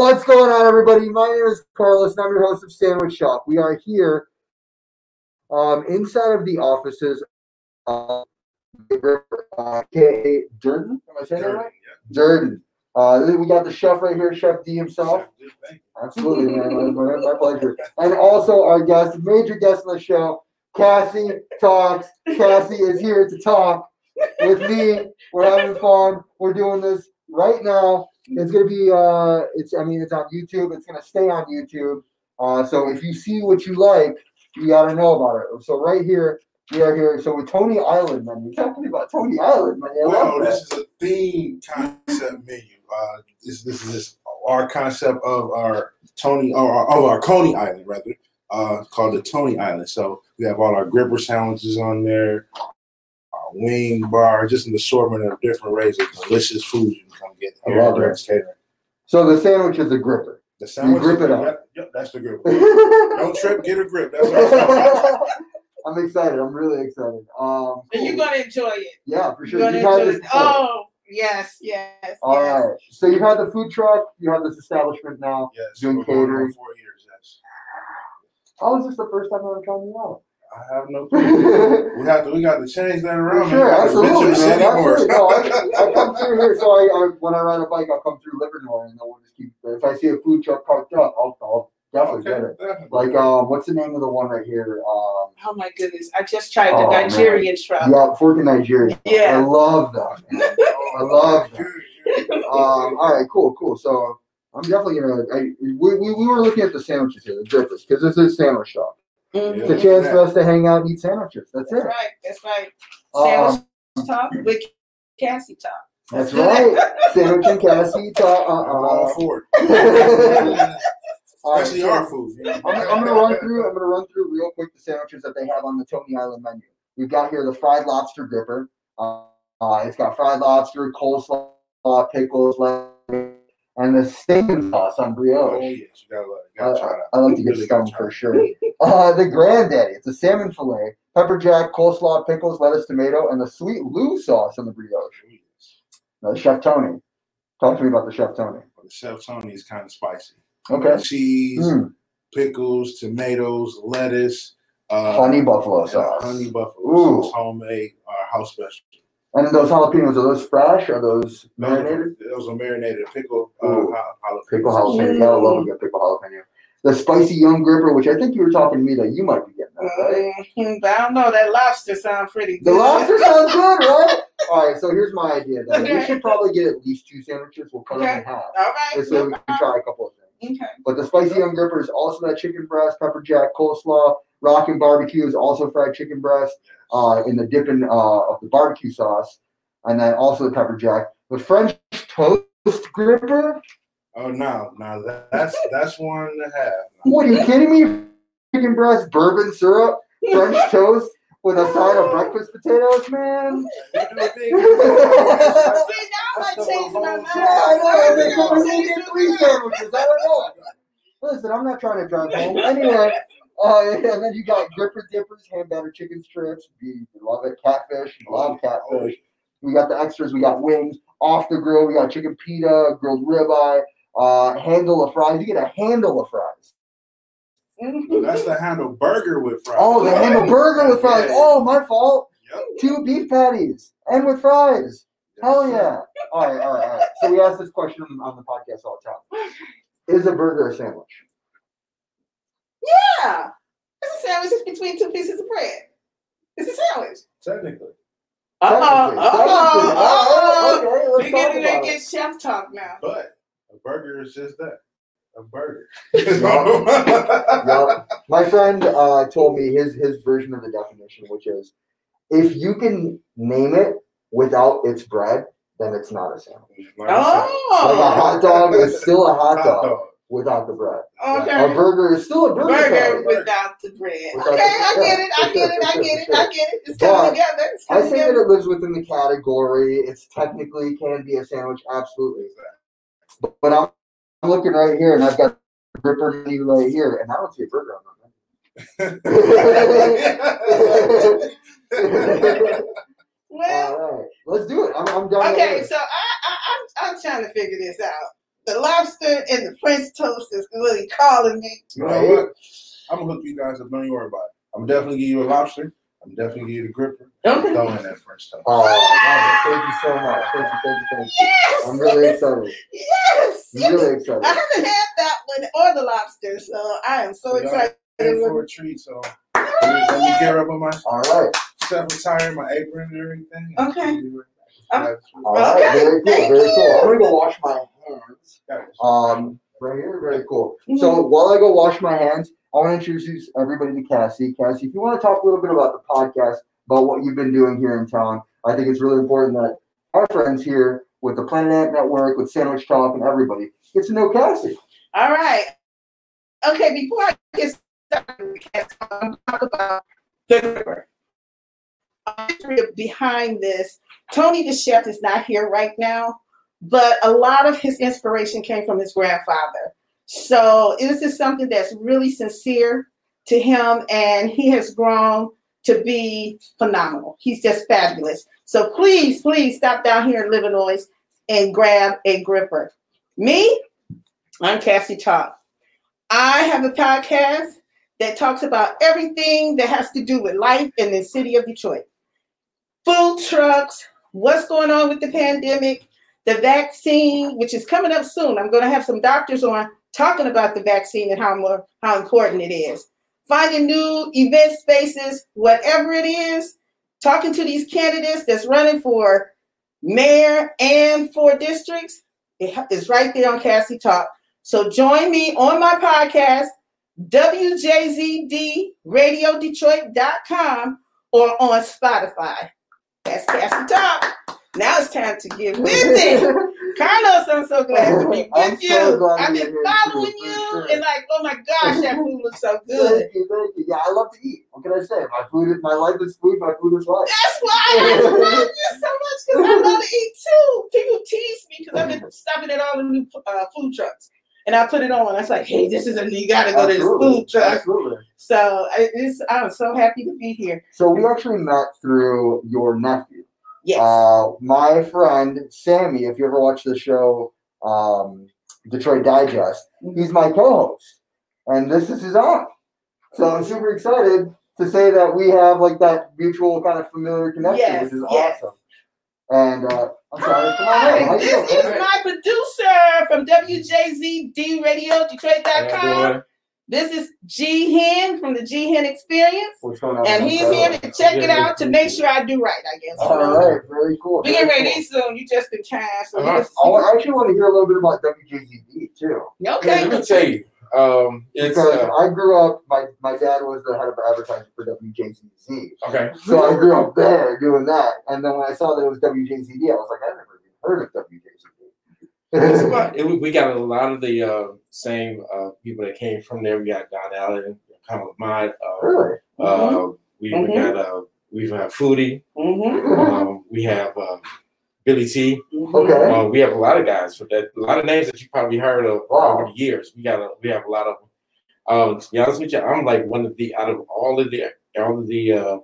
What's going on, everybody? My name is Carlos, and I'm your host of Sandwich Shop. We are here um, inside of the offices of uh, K. Durden. Am I saying that right? Durden. Uh, we got the chef right here, Chef D himself. Absolutely, man. My, my pleasure. And also our guest, major guest on the show, Cassie Talks. Cassie is here to talk with me. We're having fun. We're doing this right now. It's gonna be uh it's I mean it's on YouTube, it's gonna stay on YouTube. Uh so if you see what you like, you gotta know about it. So right here, we are here. So with Tony Island menu. Talk to me about Tony Island menu. Well, this is a theme concept menu. Uh, this this is this, our concept of our Tony or of our Coney Island rather, uh, called the Tony Island. So we have all our gripper sandwiches on there, wing bar, just an assortment of different arrays of delicious food you can come get. I here love at it. Catering. So the sandwich is a gripper. The sandwich, You grip it up. Yep, yep, that's the grip. Don't trip, get a grip. That's what I'm I'm excited. I'm really excited. Um, And you're gonna enjoy it. yeah, for sure. You're You've gonna had enjoy it. Oh, yes, yes. All yes. right. So you've had the food truck. You have this establishment now. Yes, Doing we're going on catering. Four years. Yes, How is this the first time I'm trying you out? I have no clue. We have to. We got to change that around. Sure, absolutely, Venture man. City. Absolutely. No, I, I come through here, so I, I when I ride a bike, I'll come through Livernois, and then we'll just keep. If I see a food truck parked up, I'll, I'll definitely get it. definitely. Like, um, what's the name of the one right here? Um, Oh my goodness! I just tried the Oh, man. Nigerian truck. yeah, Fork in Nigeria. I love that. Man. I love that. Good, good. Um, all right, cool, cool. So I'm definitely gonna. I, we, we, we were looking at the sandwiches here, the drippers, because this is sandwich shop. Mhm. It's a chance for us to hang out and eat sandwiches. That's That's it. right. That's right. Um, Sandwich talk with Cassie talk. that's right. Sandwich and Cassie. Ta- I'm all uh, for uh, it. all right, Especially so our food. I'm, I'm gonna run through. I'm gonna run through real quick the sandwiches that they have on the Tony Island menu. We've got here the fried lobster gripper. Uh, uh, it's got fried lobster, coleslaw, pickles, lettuce, and the steak sauce on brioche. Oh yes, you gotta, you gotta try that. I like to get Really stung for sure. Uh, the granddaddy. It's a salmon fillet, pepper jack, coleslaw, pickles, lettuce, tomato, and the sweet Lou sauce on the brioche. Now, Chef Tony. Talk to me about the Chef Tony. But the Chef Tony is kind of spicy. Okay. Cheese, Mm, pickles, tomatoes, lettuce, uh, honey buffalo sauce. honey buffalo Ooh. sauce, homemade, uh, house special. And those jalapenos, are those fresh? Are those Those marinated? are- Those are marinated pickle, uh, Ooh. jalapeno. Pickle jalapeno. Gotta love a good pickle jalapeno. The spicy young gripper, which I think you were talking to me that you might be getting that, right? Mhm, I don't know. That lobster sounds pretty The lobster sounds good, right? All right, so here's my idea. Then. We should probably get at least two sandwiches. We'll cut them in Okay. half. All right. Just so we can try a couple of things. Okay. But the spicy young gripper is also that chicken breast, pepper jack, coleslaw, rockin' barbecue is also fried chicken breast uh, in the dipping uh, of the barbecue sauce, and then also the pepper jack. The French toast gripper. Oh no, no, that, that's that's one to have. What are you kidding me? Chicken breast, bourbon syrup, French toast with a side of breakfast potatoes, man. See, now I'm not changing my mind. Yeah, I know. They told me we get three sandwiches. I don't know. Listen, I'm not trying to drive home. Anyway, uh, and then you got gripper dippers, hand battered chicken strips. We love it. Catfish, love catfish. We got the extras. We got wings off the grill. We got chicken pita, grilled ribeye, uh, handle of fries. You get a handle of fries. Mhm. That's the handle burger with fries. Oh, the handle burger with fries. Oh, my fault. Yep. Two beef patties and with fries. Hell yeah. All right, all right, all right. So we ask this question on on the podcast all the time. Is a burger a sandwich? Yeah. It's a sandwich just between two pieces of bread. It's a sandwich. Technically. Uh Technically, technically. oh. All right, okay, We let's talk get about to it. get chef talk now. But a burger is just that. A burger. Well, my friend uh, told me his his version of the definition, which is if you can name it without its bread, then it's not a sandwich. Oh. Like a Oh. hot dog is still a hot Hot dog dog. Without the bread. Okay. A burger is still a burger. Burger without the bread. Without Okay, the- I get it. I get it. I get it. I get it. It's coming together. It's I coming say that it lives within the category. It's technically can be a sandwich, absolutely. But, but I'm, I'm looking right here, and I've got the gripper menu right here, and I don't see a burger on that. Well, All right, let's do it. I'm, I'm done. okay. So I, I, I'm, I'm trying to figure this out. The lobster and the French toast is really calling me. You know what? I'm gonna hook you guys up. Don't you worry about it. I'm definitely give you a lobster. I'm definitely give you the gripper. Okay. Throw in that French toast. Oh, thank you so much. Thank you, thank you, thank you. Yes. I'm really excited. Yes. I'm yes. really excited. I haven't had that one or the lobster, so I am so So y'all excited. in for a treat. So let me, let me gear up on my All right. self attire, my apron and everything. Okay. All right. Okay, Very cool. thank Very you. cool. I'm gonna go wash my hands. Um, right here. Very cool. Mm-hmm. So while I go wash my hands, I want to introduce everybody to Cassie. Cassie, if you want to talk a little bit about the podcast, about what you've been doing here in town, I think it's really important that our friends here with the Planet Ant Network, with Sandwich Talk, and everybody get to know Cassie. All right. Okay, before I get started, I'm going to talk about the river. History behind this. Tony the chef is not here right now, but a lot of his inspiration came from his grandfather. So this is something that's really sincere to him, and he has grown to be phenomenal. He's just fabulous. So please, please stop down here in Livernois and grab a gripper. Me, I'm Cassie Talk. I have a podcast that talks about everything that has to do with life in the city of Detroit. Food trucks, what's going on with the pandemic, the vaccine, which is coming up soon. I'm going to have some doctors on talking about the vaccine and how more, how important it is. Finding new event spaces, whatever it is, talking to these candidates that's running for mayor and for districts. It's right there on Cassie Talk. So join me on my podcast, WJZDRadioDetroit.com or on Spotify. That's Cassie Talk. Now it's time to get with it. Carlos, I'm so glad to be with so you. glad I've been following you and like, oh my gosh, that food looks so good. Thank you, thank you. Yeah, I love to eat. What can I say? My food is my life is food. My food is life. That's why I love you so much because I love to eat too. People tease me because I've been stopping at all the new uh, food trucks. And I put it on. I was like, hey, this is a you gotta go to this Absolutely. food truck. Absolutely. So I, it's, I'm so happy to be here. So we actually met through your nephew. Yes. Uh, my friend Sammy, if you ever watch the show um, Detroit Digest, he's my co-host, and this is his aunt. So I'm super excited to say that we have like that mutual kind of familiar connection, Yes, which is yes. awesome. And uh, I'm sorry, come on in. How Hi, you this doing? is my producer from WJZD Radio Detroit.com. This is G Hen from the G Hen Experience. What's going on? And he's here to check it out to make sure I do right, I guess. All right, very cool. We get very ready soon. You just in time. So Uh-huh. I actually want to hear a little bit about WJZD too. Yeah, okay. let me tell you. Um, it's Because uh, I grew up, my, my dad was the head of advertising for WJZZ. okay. So I grew up there doing that. And then when I saw that it was WJZD, I was like, I've never even heard of It's WJZD. about- it- we got a lot of the uh, same uh, people that came from there. We got Don Allen, Colin Lamont. Uh, really? uh, we, we Mhm. got uh, we have Foodie. Mm-hmm. Um, we have uh, Billy T. Okay. Uh, we have a lot of guys for that. A lot of names that you probably heard of over the years. We got a, we have a lot of them. Um, to be honest with you, I'm like one of the out of all of the all of the uh,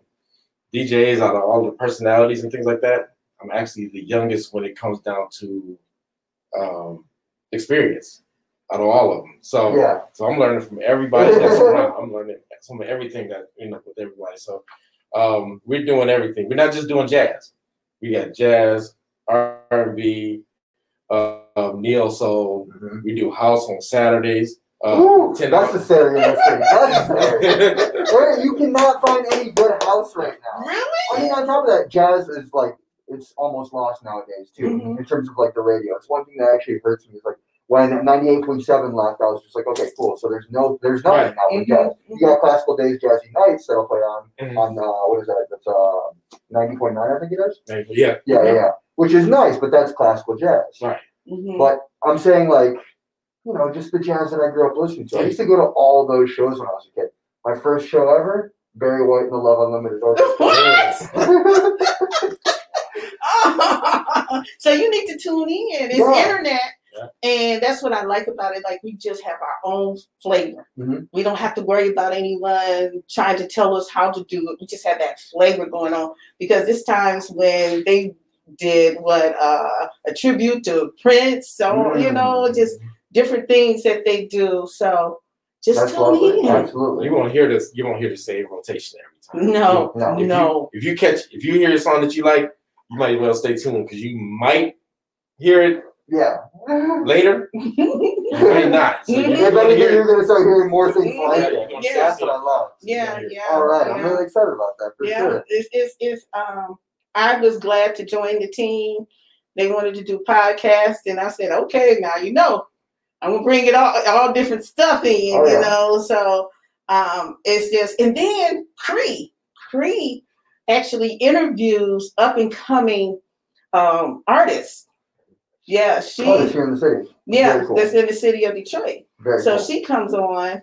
DJs, out of all the personalities and things like that. I'm actually the youngest when it comes down to um, experience out of all of them. So Yeah. so I'm learning from everybody that's around. I'm learning some of everything that you know with everybody. So um, we're doing everything. We're not just doing jazz. We got jazz, R and B, uh, um, neo soul. Mhm. We do house on Saturdays. Uh, Ooh, that's the Saturday thing. That's Saturday. You cannot find any good house right now. Really? I mean, on top of that, jazz is like it's almost lost nowadays too Mhm. in terms of like the radio. It's one thing that actually hurts me is like when ninety eight point seven left, I was just like, okay, cool. So there's no there's nothing Right. now with jazz. You got classical days, jazzy nights that'll play on Mhm. on uh, what is that? That's uh ninety point nine, I think it is. yeah, Yeah, yeah, yeah. Which is nice, but that's classical jazz. right. Mhm. But I'm saying like, you know, just the jazz that I grew up listening to. I used to go to all those shows when I was a kid. My first show ever, Barry White and the Love Unlimited Orchestra. What? so you need to tune in. It's Yeah. internet. Yeah. And that's what I like about it. Like we just have our own flavor. Mhm. We don't have to worry about anyone trying to tell us how to do it. We just have that flavor going on. Because there's times when they did what uh, a tribute to Prince. So you know, just different things that they do. So just That's tune lovely. in. Absolutely. You won't hear this. You won't hear the same rotation every time. No, No. If you- no. If you catch, if you hear a song that you like, you might as well stay tuned because you might hear it Yeah. later. You might not. So you. If wanna anything, hear you're going to start hearing more things Yeah, like you're it. gonna Yeah. That's what I love. yeah, yeah. All right. I'm really excited about that for yeah, sure. it's, it's, it's, um, I was glad to join the team. They wanted to do podcasts, and I said, okay, now you know, I'm gonna bring it all, all different stuff in, Oh, yeah. you know. So um, it's just, and then Cree, Cree actually interviews up and coming um, artists. Yeah, she, Oh, it's here in the city. yeah, very cool. that's in the city of Detroit. Very So cool. she comes on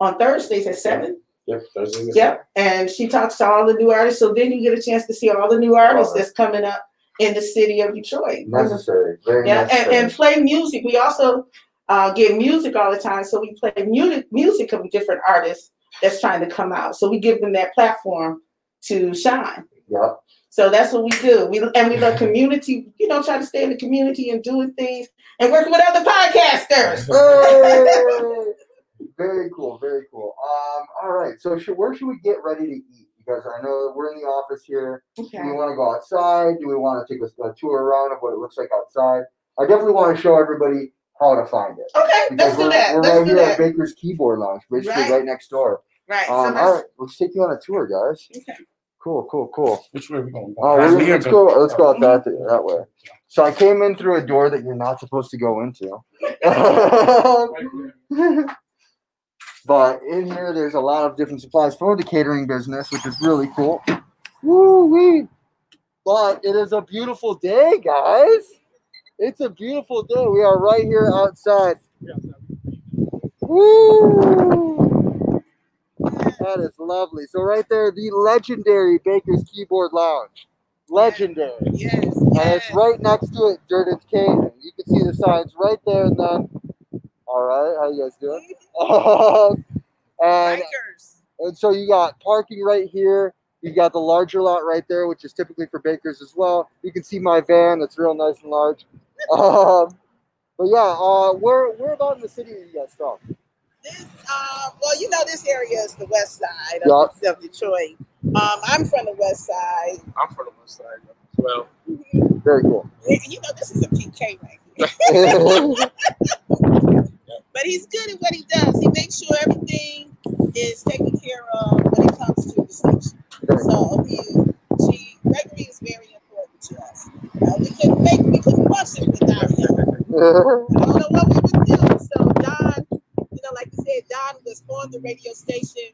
on Thursdays at seven. Yep. Thursdays and Yep. And she talks to all the new artists. So then you get a chance to see all the new artists that's coming up in the city of Detroit. necessary. Very Yeah, and, necessary. and play music. We also uh, get music all the time. So we play music music of different artists that's trying to come out. So we give them that platform to shine. Yep. So that's what we do. We and we love community, you know, try to stay in the community and doing things and working with other podcasters. Hey! very cool. Very cool. Um. All right. So should, where should we get ready to eat? Because I know we're in the office here. Okay. Do we want to go outside? Do we want to take a, a tour around of what it looks like outside? I definitely want to show everybody how to find it. Okay, Because let's do we're, that. we're Let's right do here at. Baker's Keyboard Lounge, basically Right. right, next door. Right. Um, let's, all right, let's take you on a tour, guys. okay. Cool, cool, cool. Which way are we going? Oh, Past me or let's go- go. Let's go out that that way. So I came in through a door that you're not supposed to go into. but in here, there's a lot of different supplies for the catering business, which is really cool. Woo wee! But it is a beautiful day, guys. It's a beautiful day. We are right here outside. Woo! That is lovely. So right there, the legendary Baker's Keyboard Lounge. Legendary. Yes. And it's right next to it, Durden's Catering. You can see the signs right there and then. All right, how you guys doing? and, Bikers. and so you got parking right here. You got the larger lot right there, which is typically for bakers as well. You can see my van; that's real nice and large. Um, but yeah, uh, where where about in the city are you guys from? This, uh, well, you know, this area is the west side of, of Detroit. Um, I'm from the west side. I'm from the west side as well. Very cool. You know, this is a PK right here. But he's good at what he does. He makes sure everything is taken care of when it comes to the station. Very. So he, she, Gregory is very important to us. Uh, we couldn't make, we couldn't function without him. I don't know what we would do. So Don, you know, like you said, Don was on the radio station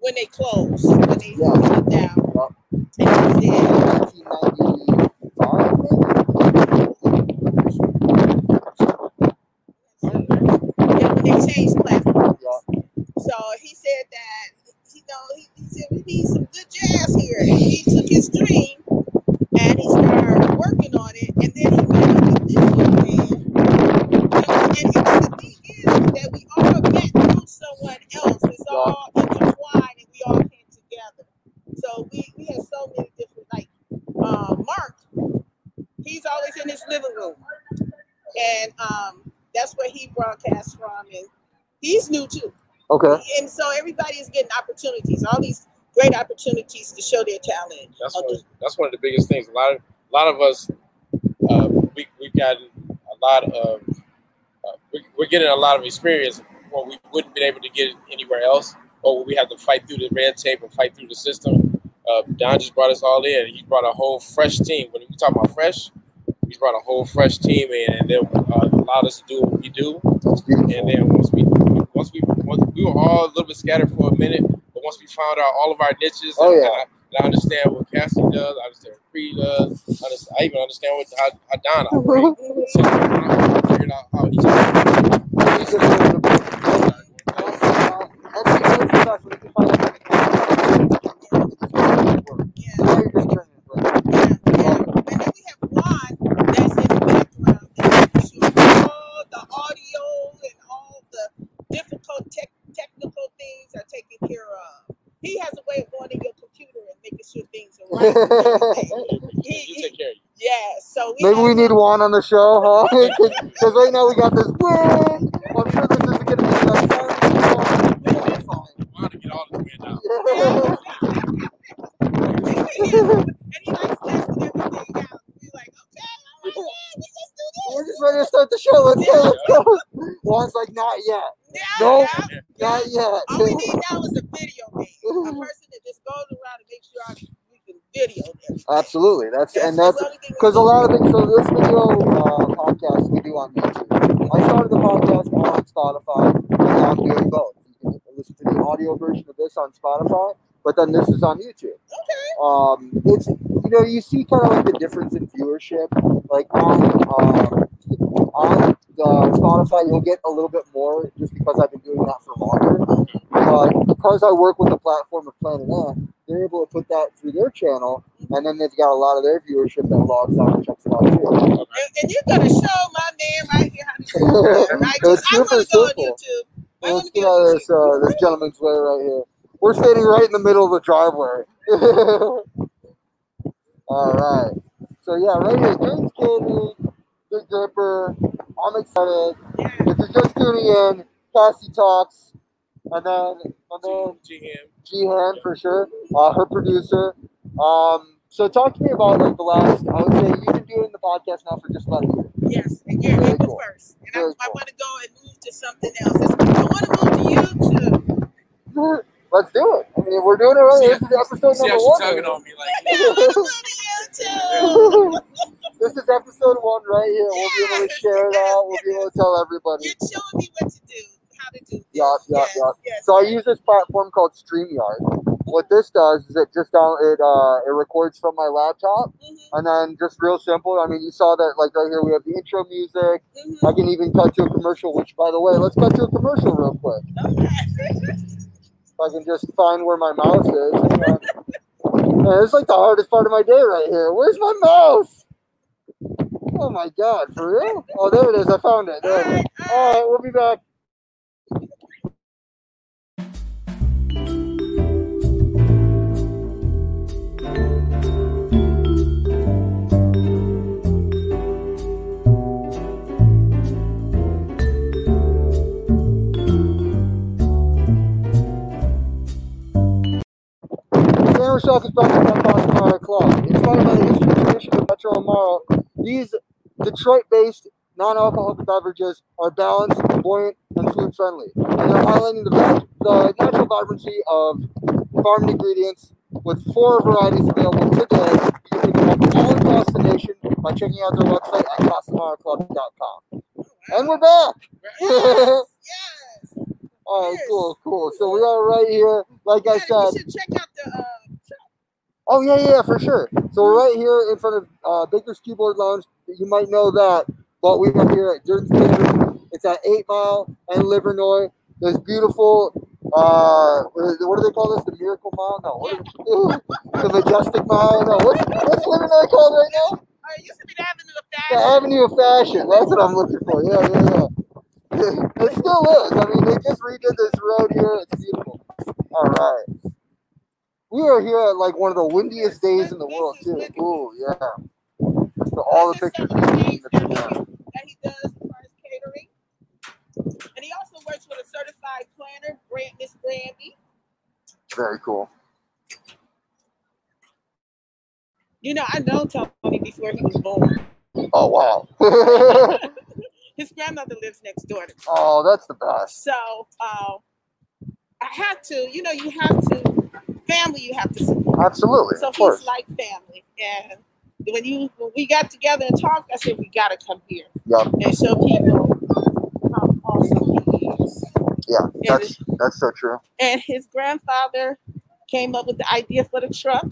when they closed, when they Yeah. shut down. And he said, yeah, when they changed platforms. Yeah. So he said that, you know, he, he said we need some good jazz here. And he took his dream and he started working on it. And then he came up with this young man. You know, and, and the thing is that we all met through someone else. It's all intertwined and we all came together. So we, we had so many different, like uh, Mark, he's always in his living room. And um, that's where he broadcasts from. And he's new too. Okay. And so everybody is getting opportunities, all these great opportunities to show their talent. That's of one. the- That's one of the biggest things. A lot of a lot of us, uh, we we've gotten a lot of. Uh, we, we're getting a lot of experience when we wouldn't been able to get anywhere else, or we have to fight through the red tape and fight through the system. Uh, Don just brought us all in. He brought a whole fresh team. When we talk about fresh, he's brought a whole fresh team in, and then uh, allowed us to do what we do. That's beautiful. And then once we once we once we were all a little bit scattered for a minute, but once we found out all of our niches, Oh, and, yeah. and I, and I understand what Cassie does, I understand what Cree does, I, understand, I even understand what how, how Don operates. So I figured out how each Yeah, yeah. And then we have one that's in the background that makes sure all the audio and all the difficult tech, technical things are taken care of. He has a way of going in your computer and making sure things are right. and everything. you take care of you. Maybe we need Juan on the show, huh? Because right now we got this wind. I'm sure this isn't going to be the best time. It'll be fine. I want to get all this wind out. And he likes testing everything out. He's like, okay, all right, yeah, we just do this. We're just ready to start the show. Let's go. Let's go. Juan's like, not yet. Yeah, Nope. yeah. Not yet. All we need now is a video man, a person that just goes around and makes sure we can video. Absolutely. That's and That's that's thing we because a lot of things. So this video uh, podcast we do on YouTube. I started the podcast on Spotify, and now I'm doing both. You can listen to the audio version of this on Spotify, but then this is on YouTube. Okay. Um, it's you know you see kind of like the difference in viewership. Like on um, on the Spotify, you'll get a little bit more just because I've been doing that for longer. But because I work with the platform of Planet Ant, they're able to put that through their channel, and then they've got a lot of their viewership that logs on and checks it out too. And, and you're gonna show my man right here how to do it, right? It's I want super to go on simple. YouTube. Let's get out of this uh, this gentleman's way right here. We're standing right in the middle of the driveway. All right. So yeah, right here, James Candy, Big Gripper. I'm excited. Yeah. If you're just tuning in, Cassie talks, and then and then GM. Jihan for sure, uh, her producer. Um, so talk to me about like the last. I would say you've been doing the podcast now for just about a year. Yes, and you're Very April cool. first, and I, Very I cool. want to go and move to something else. I want to move to YouTube. Let's do it. I mean, we're doing it right. This is episode See how number she's one. tugging on me like, I want to move to YouTube. this is episode one right here. We'll be able to share it out. We'll be able to tell everybody. You're showing me what to do, how to do. Yeah, yeah, yes, yeah. Yes, So I use this platform called StreamYard. What this does is it just down it uh it records from my laptop Mhm, and then just real simple. I mean you saw that like right here we have the intro music. mhm. I can even cut to a commercial, which by the way, let's cut to a commercial real quick. Okay. I can just find where my mouse is. Man, it's like the hardest part of my day right here. Where's my mouse? Oh my god, for real? Oh there it is, I found it. All There it is. right, all right. We'll be back. Sandwich Talk is brought to you by Casamara Club. Inspired by the history and tradition of Metro Amaro, these Detroit-based non-alcoholic beverages are balanced, buoyant, and food-friendly. And they're highlighting the, the natural vibrancy of farmed ingredients with four varieties available today. You can pick them up all across the nation by checking out their website at CasamaraClub.com. And we're back! Yes, yes. All right, cool, cool. So we are right here, like I said. you should check out the. Uh, Oh yeah, yeah, for sure. So we're right here in front of uh, Baker's Keyboard Lounge. You might know that, but we are here at Durden's. It's at Eight Mile and Livernois. There's beautiful. Uh, what do they call this? The Miracle Mile? No, what the Majestic Mile? No, what's what's Livernois called right now? uh, it used to be the Avenue of Fashion. The Avenue of Fashion. That's what I'm looking for. Yeah, yeah, yeah. It still is. I mean, they just redid this road here. It's beautiful. All right. We are here at like one of the windiest days in the world too. Ooh, yeah. So all the pictures. some of the things that he, have. that he does as far as catering. And he also works with a certified planner, Brand Miss Brandy. Very cool. You know, I know Tony before he was born. Oh wow. His grandmother lives next door to me. oh, that's the best. So uh, I had to, you know, you have to, family you have to support. Absolutely, So of course. he's like family. And when you when we got together and talked, I said we gotta come here Yep. and show people how awesome he is. Yeah, Yeah, that's that's so true. And his grandfather came up with the idea for the truck.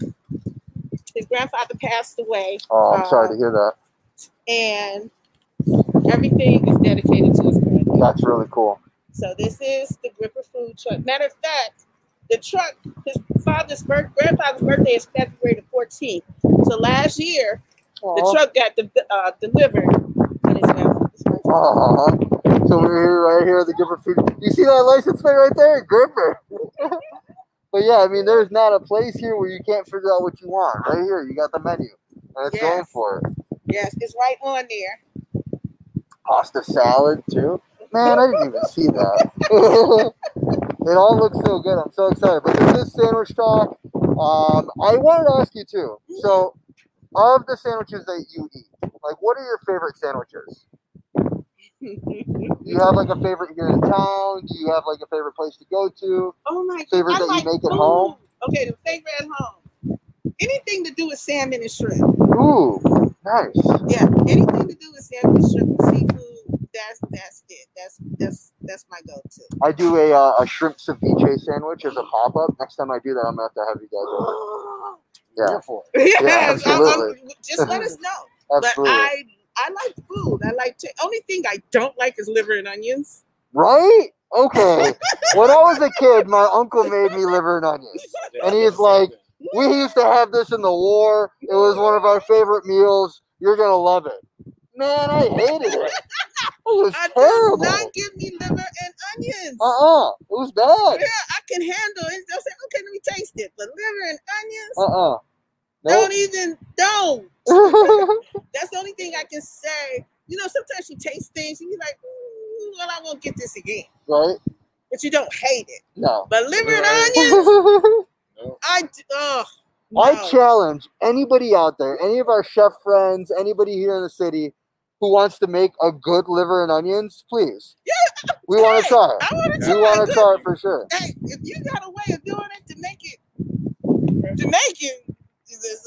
His grandfather passed away, Oh, I'm sorry Uh, to hear that. and everything is dedicated to his grandfather. That's really cool. So this is the Gripper Food Truck. Matter of fact, the truck, his father's birth, grandfather's birthday is February the 14th. So last year, the truck got de- uh, delivered on his grandfather's birthday. Aw. So we're here, right here, at the Gripper Food. You see that license plate right there, Gripper. but yeah, I mean, there's not a place here where you can't figure out what you want. Right here, you got the menu, and it's going Yes. for it. Yes, it's right on there. Pasta salad too. Man, I didn't even see that. it all looks so good. I'm so excited. But this is sandwich talk. Um, I wanted to ask you too. So, of the sandwiches that you eat, like, what are your favorite sandwiches? Do you have like a favorite here in town? Do you have like a favorite place to go to? Oh my Favorite I that you like make at home? Okay, the favorite at home. Anything to do with salmon and shrimp. Ooh, nice. Yeah, anything to do with salmon and shrimp and seafood. That's that's it. That's that's that's my go-to. I do a uh, a shrimp ceviche sandwich as a pop up. Next time I do that, I'm gonna have to have you guys over. Yeah, Here for yes, I'm- I'm- just let us know. absolutely. But I I like food. I like to. Only thing I don't like is liver and onions. Right? Okay. when I was a kid, my uncle made me liver and onions. And he's like, We used to have this in the war. It was one of our favorite meals. You're gonna love it. Man, I hated it. Was I does terrible. not give me liver and onions. Uh-uh. It was bad. Yeah, I can handle it. They'll say, okay, let me taste it. But liver and onions, Uh-uh. don't even don't. That's the only thing I can say. You know, sometimes you taste things and you're like, "Ooh, well, I won't get this again. right? But you don't hate it. No. But liver and onions, No. I oh I challenge anybody out there, any of our chef friends, anybody here in the city who wants to make a good liver and onions, please. Yeah, We want to try it. I want to We want to try it for sure. Hey, if you got a way of doing it to make it, to make it,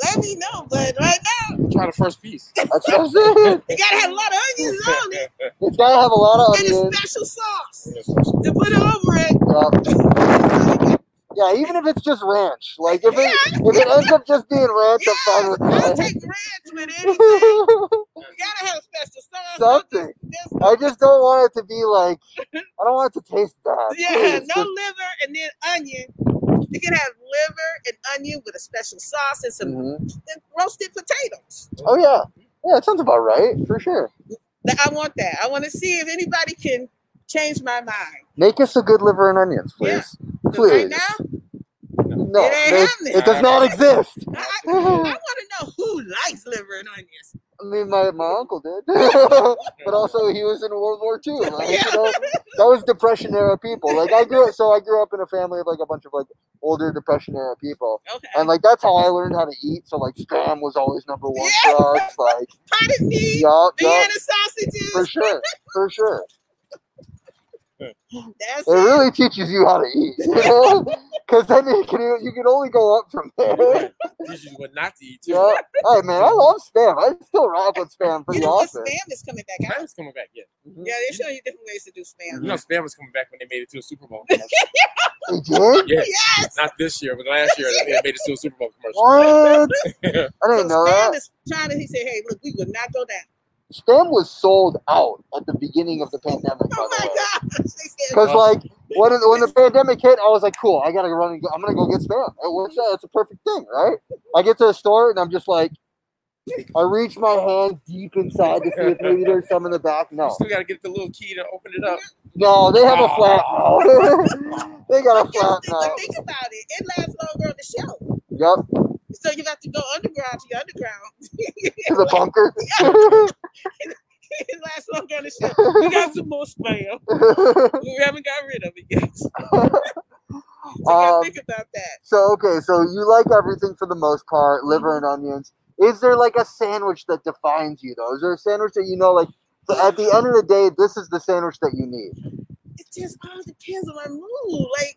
let me know. But right now, Try the first piece. That's what I'm saying. you gotta have a lot of onions on it It's gotta have a lot of onions and a special sauce That's to put it over it. Yeah. Yeah, even if it's just ranch. Like if it if it ends up just being ranch, I'm fine with I'll that. take ranch with anything. You gotta have special sauce. Something. just- I just don't want it to be like I don't want it to taste bad. yeah, please. no Just- liver and then onion. You can have liver and onion with a special sauce and some Mhm. and roasted potatoes. Oh yeah. Yeah, it sounds about right, for sure. I want that. I want to see if anybody can change my mind. Make us a good liver and onions, Yeah. Please. Right now, No, It it, does not exist. I, I, want to know who likes liver and onions. I mean, my, my uncle did, but also he was in World War II. Like, you know, that was Depression era people. Like I grew up, so I grew up in a family of like a bunch of like older Depression era people, Okay. and like that's how I learned how to eat. So like spam was always number one for us. Like, Potted meat, yup, yup, Vienna sausages. for sure, for sure. That's It it. really teaches you how to eat, you know, because then you can you can only go up from there. Teach you what not to eat too. Yeah. Hey man, I love spam. I still rock with spam You pretty know often. Spam is coming back out. Spam is coming back, yeah. Mm-hmm. Yeah, they're showing you different ways to do spam. You know, spam was coming back when they made it to a Super Bowl. They did? Yes. Yes. Not this year, but last year they made it to a Super Bowl commercial. What? I So didn't know spam that. is trying to. He said, "Hey, look, we would not go down." Spam was sold out at the beginning of the pandemic. Oh the my way. gosh! They said, Because like when when the pandemic hit, I was like, cool, I gotta run and go. I'm gonna go get spam. It works out. It's a perfect thing, right? I get to the store and I'm just like, I reach my hand deep inside to see if maybe there's some in the back. No, You No, still got to get the little key to open it up. no, they have a ah. flat. they got a But guess- flat but now. think about it. It lasts longer on the show. Yep, So you have to go underground to your underground. to the bunker. it lasts longer on the show. We got some more spam. We haven't got rid of it yet. So Um, think about that. So okay, so you like everything for the most part, liver and onions. Is there like a sandwich that defines you though? Is there a sandwich that you know like at the end of the day, this is the sandwich that you need? It just all depends on my mood. Like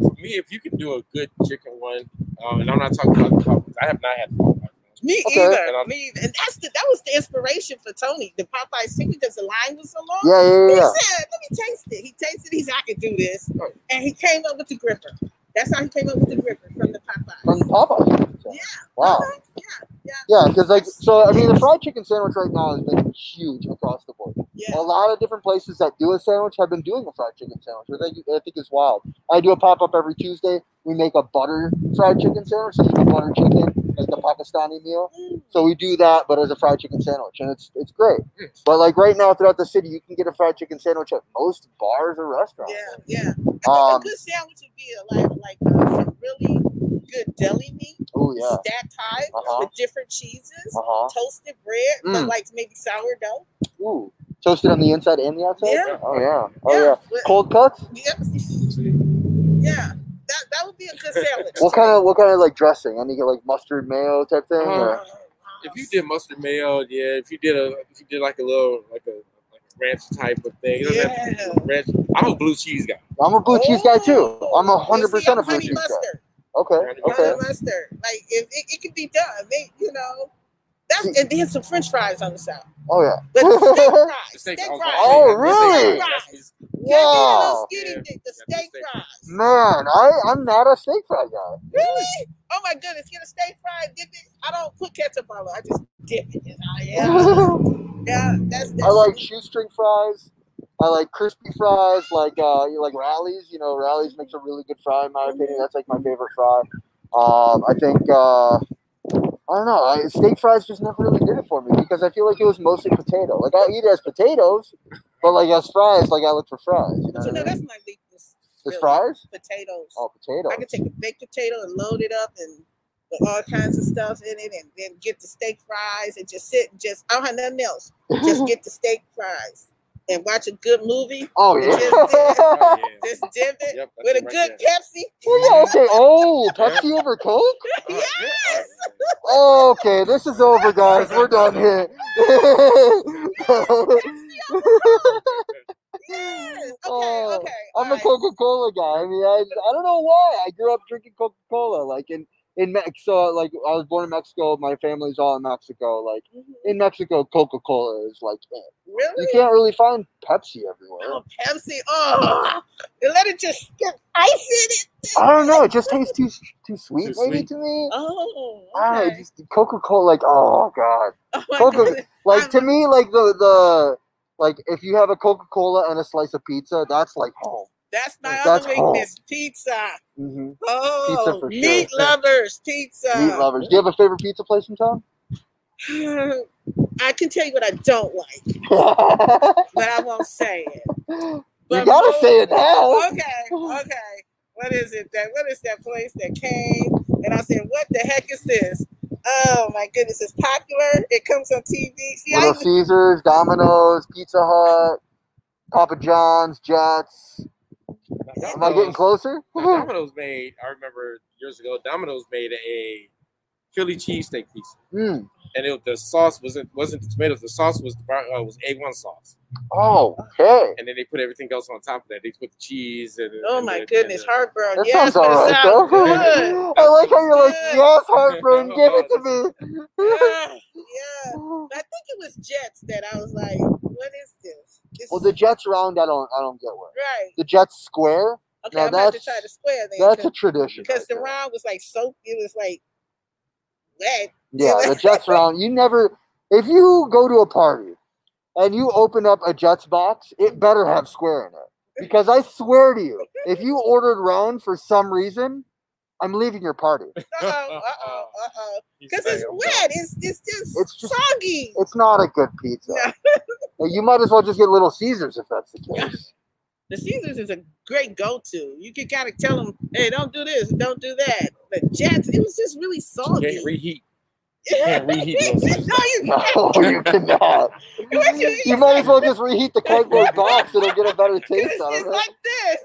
For me, if you can do a good chicken one, um, and I'm not talking about the Popeyes. I have not had the Popeyes. me Okay. either. And Me either. And that's the that was the inspiration for Tony, the Popeyes chicken, because the line was so long. Yeah, yeah, yeah. He said, "Let me taste it." He tasted. it. He's, "I can do this," and he came up with the gripper. That's how he came up with the gripper from the Popeyes. From Popeyes. Yeah. Wow. Uh-huh. Yeah. Yeah. Yeah, because like so, I mean, the fried chicken sandwich right now has been huge across the board. Yeah. A lot of different places that do a sandwich have been doing a fried chicken sandwich, which I think, I think is wild. I do a pop up every Tuesday. We make a butter fried chicken sandwich, so you do butter chicken, like the Pakistani meal. Mm. So we do that, but as a fried chicken sandwich, and it's it's great. Mm. But like right now throughout the city, you can get a fried chicken sandwich at most bars or restaurants. Yeah, yeah. I think Um, a good sandwich would be a, like like uh, some really good deli meat, Oh yeah. stacked high Uh-huh. with different cheeses, Uh huh. toasted bread, but Mm. like maybe sourdough. Ooh. Toasted on the inside and the outside. Yeah. Oh yeah. Oh yeah. with- Cold cuts. yeah. Yeah, that, that would be a good sandwich. What kind of what kind of like dressing? Any like mustard mayo type thing? Uh, or? If you did mustard mayo, yeah. If you did a, if you did like a little, like a, like a ranch type of thing. it doesn't have to be Yeah. Ranch. I'm a blue cheese guy. I'm a blue cheese guy too. I'm a Oh, hundred you see, percent a I'm blue honey cheese guy. Okay. Okay. Honey mustard. Like if it, it can be done, they, you know. That's and then some French fries on the side. Oh yeah. But the steak fries, steak, steak- fries. Oh, really? that's- that's- Yeah, the Wow. little skinny Yeah. dick, the Yeah, steak steak fries. Man, I I'm not a steak fry guy. Really? Oh my goodness, get a steak fry, dip it. I don't put ketchup on it. I just dip it. Just, oh, yeah. yeah, that's, that's I like shoestring fries. I like crispy fries, like uh, you like Rally's. You know, Rally's makes a really good fry in my opinion. That's like my favorite fry. Um, I think uh, I don't know. I, steak fries just never really did it for me because I feel like it was mostly potato. Like I eat it as potatoes, but like as fries, like I look for fries. You know, know, what I mean? that's my weakness. Just really. fries? Potatoes. Oh, potatoes. I can take a baked potato and load it up and with all kinds of stuff in it, and then get the steak fries and just sit and just I don't have nothing else. Just get the steak fries and watch a good movie. oh yeah. Oh, yeah. Just dip it Yep, with a right good there. Pepsi. Oh, yeah, okay. Oh, Pepsi over Coke? Yes! Okay, this is over, guys. We're done here. Yes. Okay. Oh, okay. I'm a alright. Coca Cola guy. I mean, I, I don't know why. I grew up drinking Coca Cola. Like in in Mexico, like I was born in Mexico. My family's all in Mexico. Like in Mexico, Coca Cola is like it. Really? You can't really find Pepsi everywhere. Oh, Pepsi. Oh, and let it just get ice in it. I don't know. It just tastes too too sweet, Too maybe sweet. to me. Oh, I okay. just Coca Cola. Like oh god. oh my Coca- goodness. Like to me, like the the like if you have a Coca Cola and a slice of pizza, that's like home. That's my That's other home. weakness. Pizza. hmm Oh, for meat sure. lovers. Pizza. Meat lovers. Do you have a favorite pizza place in town? I can tell you what I don't like, but I won't say it. But gotta most- say it now. Okay, okay. What is it that? What is that place that came? And I said, "What the heck is this?" Oh my goodness, it's popular. It comes on TV. See, Little even, Caesars, Domino's, Pizza Hut, Papa John's, Jet's. Am I getting closer? Domino's made. I remember years ago. Domino's made a Philly cheesesteak piece, Mm. and it, the sauce wasn't wasn't the tomatoes. The sauce was the uh, was A one sauce, Oh, okay. and then they put everything else on top of that. They put the cheese and. oh and my the- goodness, and the- heartburn. That yes, sounds all but sounds though. good. I like how you're like, Good. yes, heartburn, give it to me. yeah, yeah. I think it was Jet's that I was like, "What is this?" This Well, the Jet's round, I don't, I don't get where. right. The Jet's square, Okay, Now I'm about to that's- try to square then. that's a tradition. because right the there. round was like soap. It was like wet. Yeah, the Jet's round. You never, if you go to a party and you open up a Jet's box, it better have square in it. Because I swear to you, if you ordered round for some reason, I'm leaving your party. Uh oh, uh oh, uh oh. Because it's saying, wet. It's it's just, It's just- soggy. It's not a good pizza. you might as well just get Little Caesars if that's the case. The Caesars is a great go-to. You can kind of tell them, "Hey, don't do this, don't do that." But Jet's, it was just really You soggy. can't reheat. Can't reheat Little Caesars. no, you can't. No, you cannot. You- You might as well just reheat the cardboard box. It'll get a better taste It's, out it's of like this.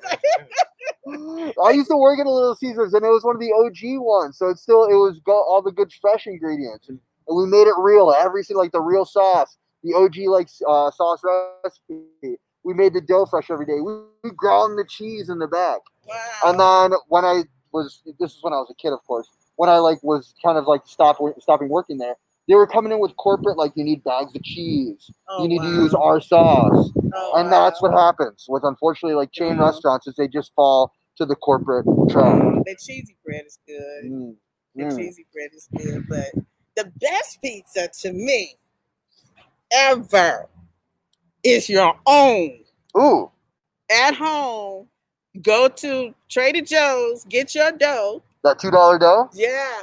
it. I used to work at a Little Caesars, and it was one of the OG ones. So it's still it was go, all the good fresh ingredients, and, and we made it real. Every single like the real sauce, the OG like uh, sauce recipe. We made the dough fresh every day. We, we ground the cheese in the back. wow. And then when I was, this is when I was a kid, of course. When I like was kind of like stop stopping working there, they were coming in with corporate like you need bags of cheese, Oh, you need wow. to use our sauce, Oh, and that's what happens with unfortunately like chain Mhm. restaurants is they just fall to the corporate trap. The cheesy bread is good. Mm, The mm. cheesy bread is good, but the best pizza to me ever is your own. Ooh, At home, go to Trader Joe's, get your dough, that two dollar dough yeah,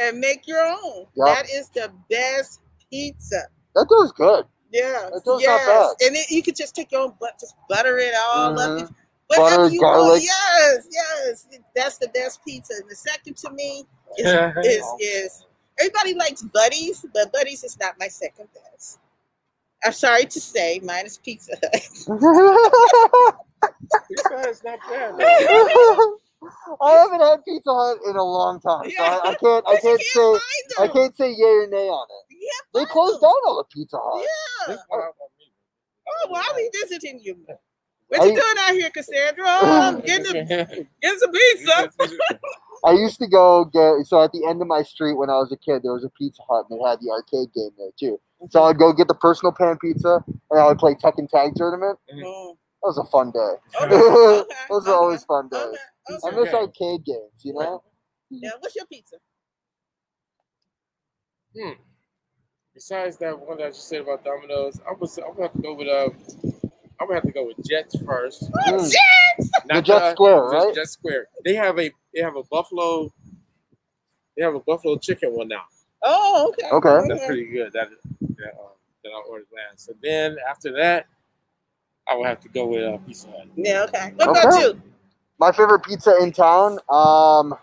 and make your own. Yeah. That is the best pizza. that dough's good. Yeah, That does not bad. and then you could just take your own but just butter it all Mhm. up. Whatever butter, you garlic. want. Yes, yes. That's the best pizza. And the second to me is is is everybody likes Buddy's, but Buddy's is not my second best. I'm sorry to say, mine is Pizza Hut. Pizza Hut's not bad. I haven't had Pizza Hut in a long time, so I, I can't. I But you can't say. I can't say yay or nay on it. You They closed them. down all the Pizza Hut. Yeah. This one I want me. Oh, well, I'll be visiting you. What Are you you- doing out here, Cassandra? Oh, I'm getting, a, getting some pizza. I used to go get so at the end of my street when I was a kid, there was a Pizza Hut and it had the arcade game there too. So I'd go get the personal pan pizza and I would play Tekken Tag Tournament. Oh, That was a fun day. okay, okay, Those are okay, always fun days. Okay, I okay. miss Okay. arcade games, you know. Yeah, what's your pizza? Hmm. Besides that one that you said about Domino's, I was I'm gonna have to go with uh, I'm gonna have to go with Jet's first. Mm. Jet's! The Jet Square, just right? Jet Square. They have a they have a buffalo. They have a buffalo chicken one now. Oh, okay. Okay. That's pretty good. That that, uh, that I ordered last. So then after that, I would have to go with uh, Pizza Hut. Yeah, okay. What about you? My favorite pizza in town. Um,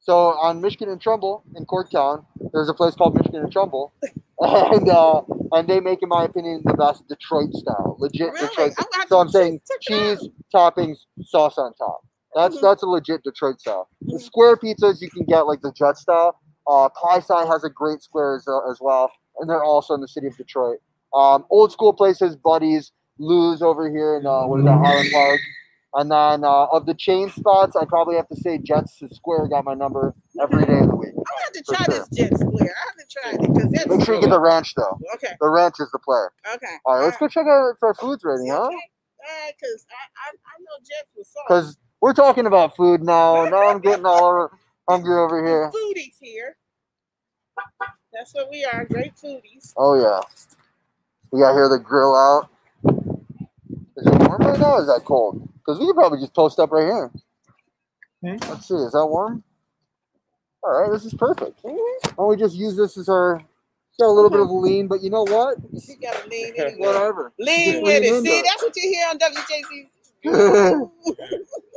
so on Michigan and Trumbull in Corktown, there's a place called Michigan and Trumbull, and uh, and they make, in my opinion, the best Detroit style, legit Really? Detroit. Have So I'm saying check it out. cheese, toppings, sauce on top. That's Mhm. that's a legit Detroit style. The Mhm. square pizzas you can get like the Jet style. Uh, Pie has a great square as, uh, as well, and they're also in the city of Detroit. Um, old school places, Buddy's, Lou's over here in uh, what is that, Highland Park. And then uh, of the chain spots, I probably have to say Jet's to Square got my number every day of the week. I'm gonna have to try sure. this Jet Square. I haven't tried it because that's Make sure you get the ranch though. okay. The ranch is the play. Okay. All right, let's go check out for foods rating, Okay. huh? All right, because I, I I know Jet was sauce. Because we're talking about food now. Now I'm getting all hungry over here. foodies here. That's what we are, great foodies. Oh yeah. We got here the grill out. Is it warm right now? Or is that cold? Because we could probably just post up right here. Hmm? Let's see. Is that warm? All right, this is perfect. Why don't we just use this as our? it's Got a little bit of lean, but you know what? You gotta lean in. Whatever. Lean Just with lean it. See, that's what you hear on WJC.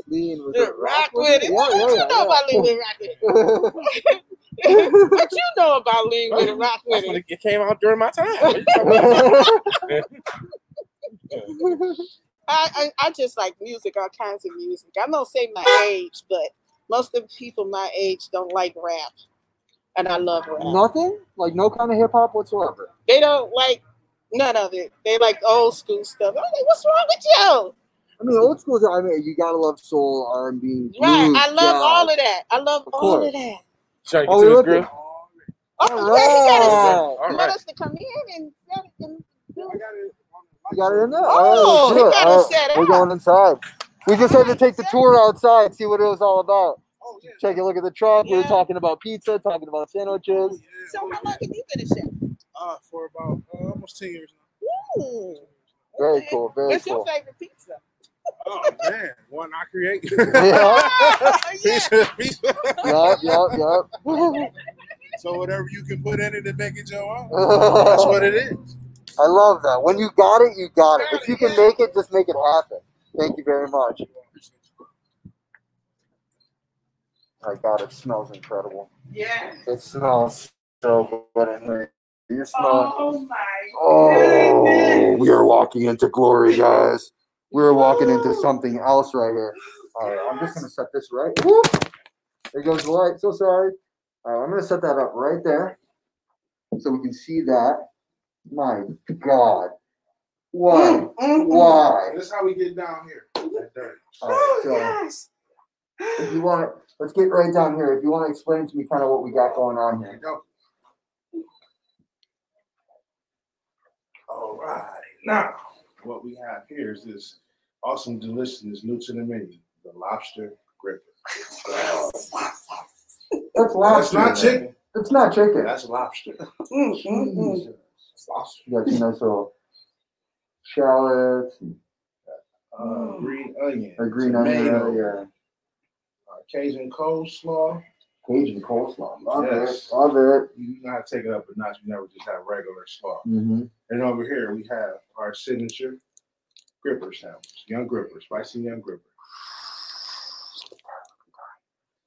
lean with it. rock with it. Yeah, what yeah, you yeah, know about lean with it, rock with it? what you know about lean with it, rock with it? it came out during my time. What you talking about? I, I I just like music, all kinds of music. I'm gonna say my age, but most of the people my age don't like rap, and I love rap. Nothing? Like no kind of hip hop whatsoever. They don't like none of it. They like old school stuff. I'm like, what's wrong with you? I mean, old school. I mean, you gotta love soul, R and B, Right. I love all of that. I love Of all course. of that. Trying oh, oh, to Oh, get to this look grill. Oh, All yeah, you gotta right. All us to come in and set it and do it. You got it in there. Oh, All right, he let's do it. got it set We're up. going inside. We just had to take the tour outside, see what it was all about. Oh, yeah. Take a look at the truck. We were talking about pizza, talking about sandwiches. So how long have you been a chef? Uh, for about uh, almost 10 years now. Ooh, Very okay. cool. Very What's cool. your favorite pizza? Oh, man. One I create. Yeah. yeah. Pizza, pizza. Yup, yup, yup. So whatever you can put in it to make it your own, that's what it is. I love that. When you got it, you got it. If you can make it, just make it happen. Thank you very much. My God, it smells incredible. Yeah. It smells so good in here. You smell. Oh my Oh, goodness. we are walking into glory, guys. We're walking into something else right here. All right, I'm just gonna set this right. Whoop. There goes the light. So sorry. All right, I'm gonna set that up right there, so we can see that. My God, why? Mm, mm, mm. Why? This is how we get down here. That dirty. All right, Oh, so yes. if you want, let's get right down here. If you want to explain to me kind of what we got going on here. go. All right. Now, what we have here is this awesome deliciousness new to the menu, the lobster gripper. That's That's lobster. not chicken. It's not chicken. That's lobster. Mm, Jesus. It's lobster. You got some nice little shallots, and Uh, Mm. green onion. a green tomato, onion, yeah. uh, Cajun coleslaw. Cajun coleslaw. Love Yes. it. Love it. You gotta take it up a notch. You never just have regular slaw. Mm-hmm. And over here we have our signature gripper sandwich. Young gripper, spicy young gripper.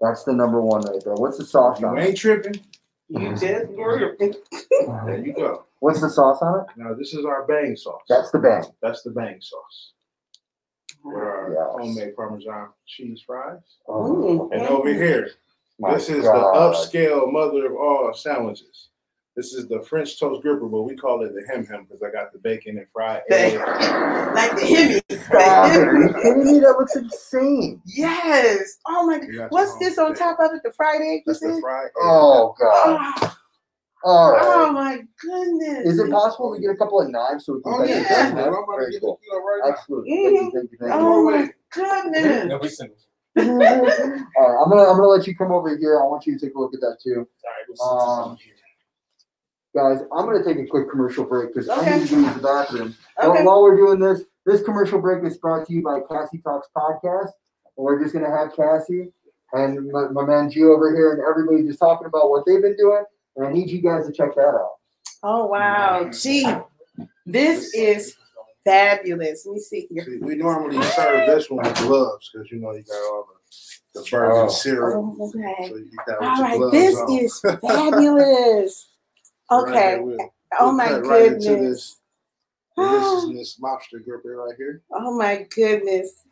That's the number one right there. What's the sauce You on ain't tripping. You just were. There you go. What's the sauce on it? Now this is our bang sauce. That's the bang. That's the bang sauce. With our Yes. homemade Parmesan cheese fries. Oh, And over here, my this is God. the upscale mother of all sandwiches. This is the French toast gripper, but we call it the hem hem because I got the bacon and fried egg. like the hemi. Stop it. Are you kidding me? That looks insane. Yes. Oh my god. What's this on top of it? The fried egg? That's the fried egg. Oh God. Oh, All right. oh my goodness. Is it possible to get a couple of knives so we can Oh cut yeah, it Yeah. down? definitely. I'm about to Very get cool. it right now. Absolutely. Thank you, thank you, thank you. Oh my goodness. No, we All right, I'm gonna I'm gonna let you come over here. I want you to take a look at that too, All right, we'll sit this Um, guys. I'm gonna take a quick commercial break because I need to use the bathroom. But Okay. while we're doing this, this commercial break is brought to you by Cassie Talks Podcast. And we're just gonna have Cassie and my, my man G over here and everybody just talking about what they've been doing. And I need you guys to check that out. Oh wow. Gee, this is fabulous. Let me see here. See, we normally serve this one with gloves because you know you got all the, the bourbon Oh. syrup. Oh, okay. So you eat that with All your right. gloves This on. is fabulous. Okay. there, we'll- Oh we'll my cut right into goodness. this lobster gripper right here. Oh my goodness.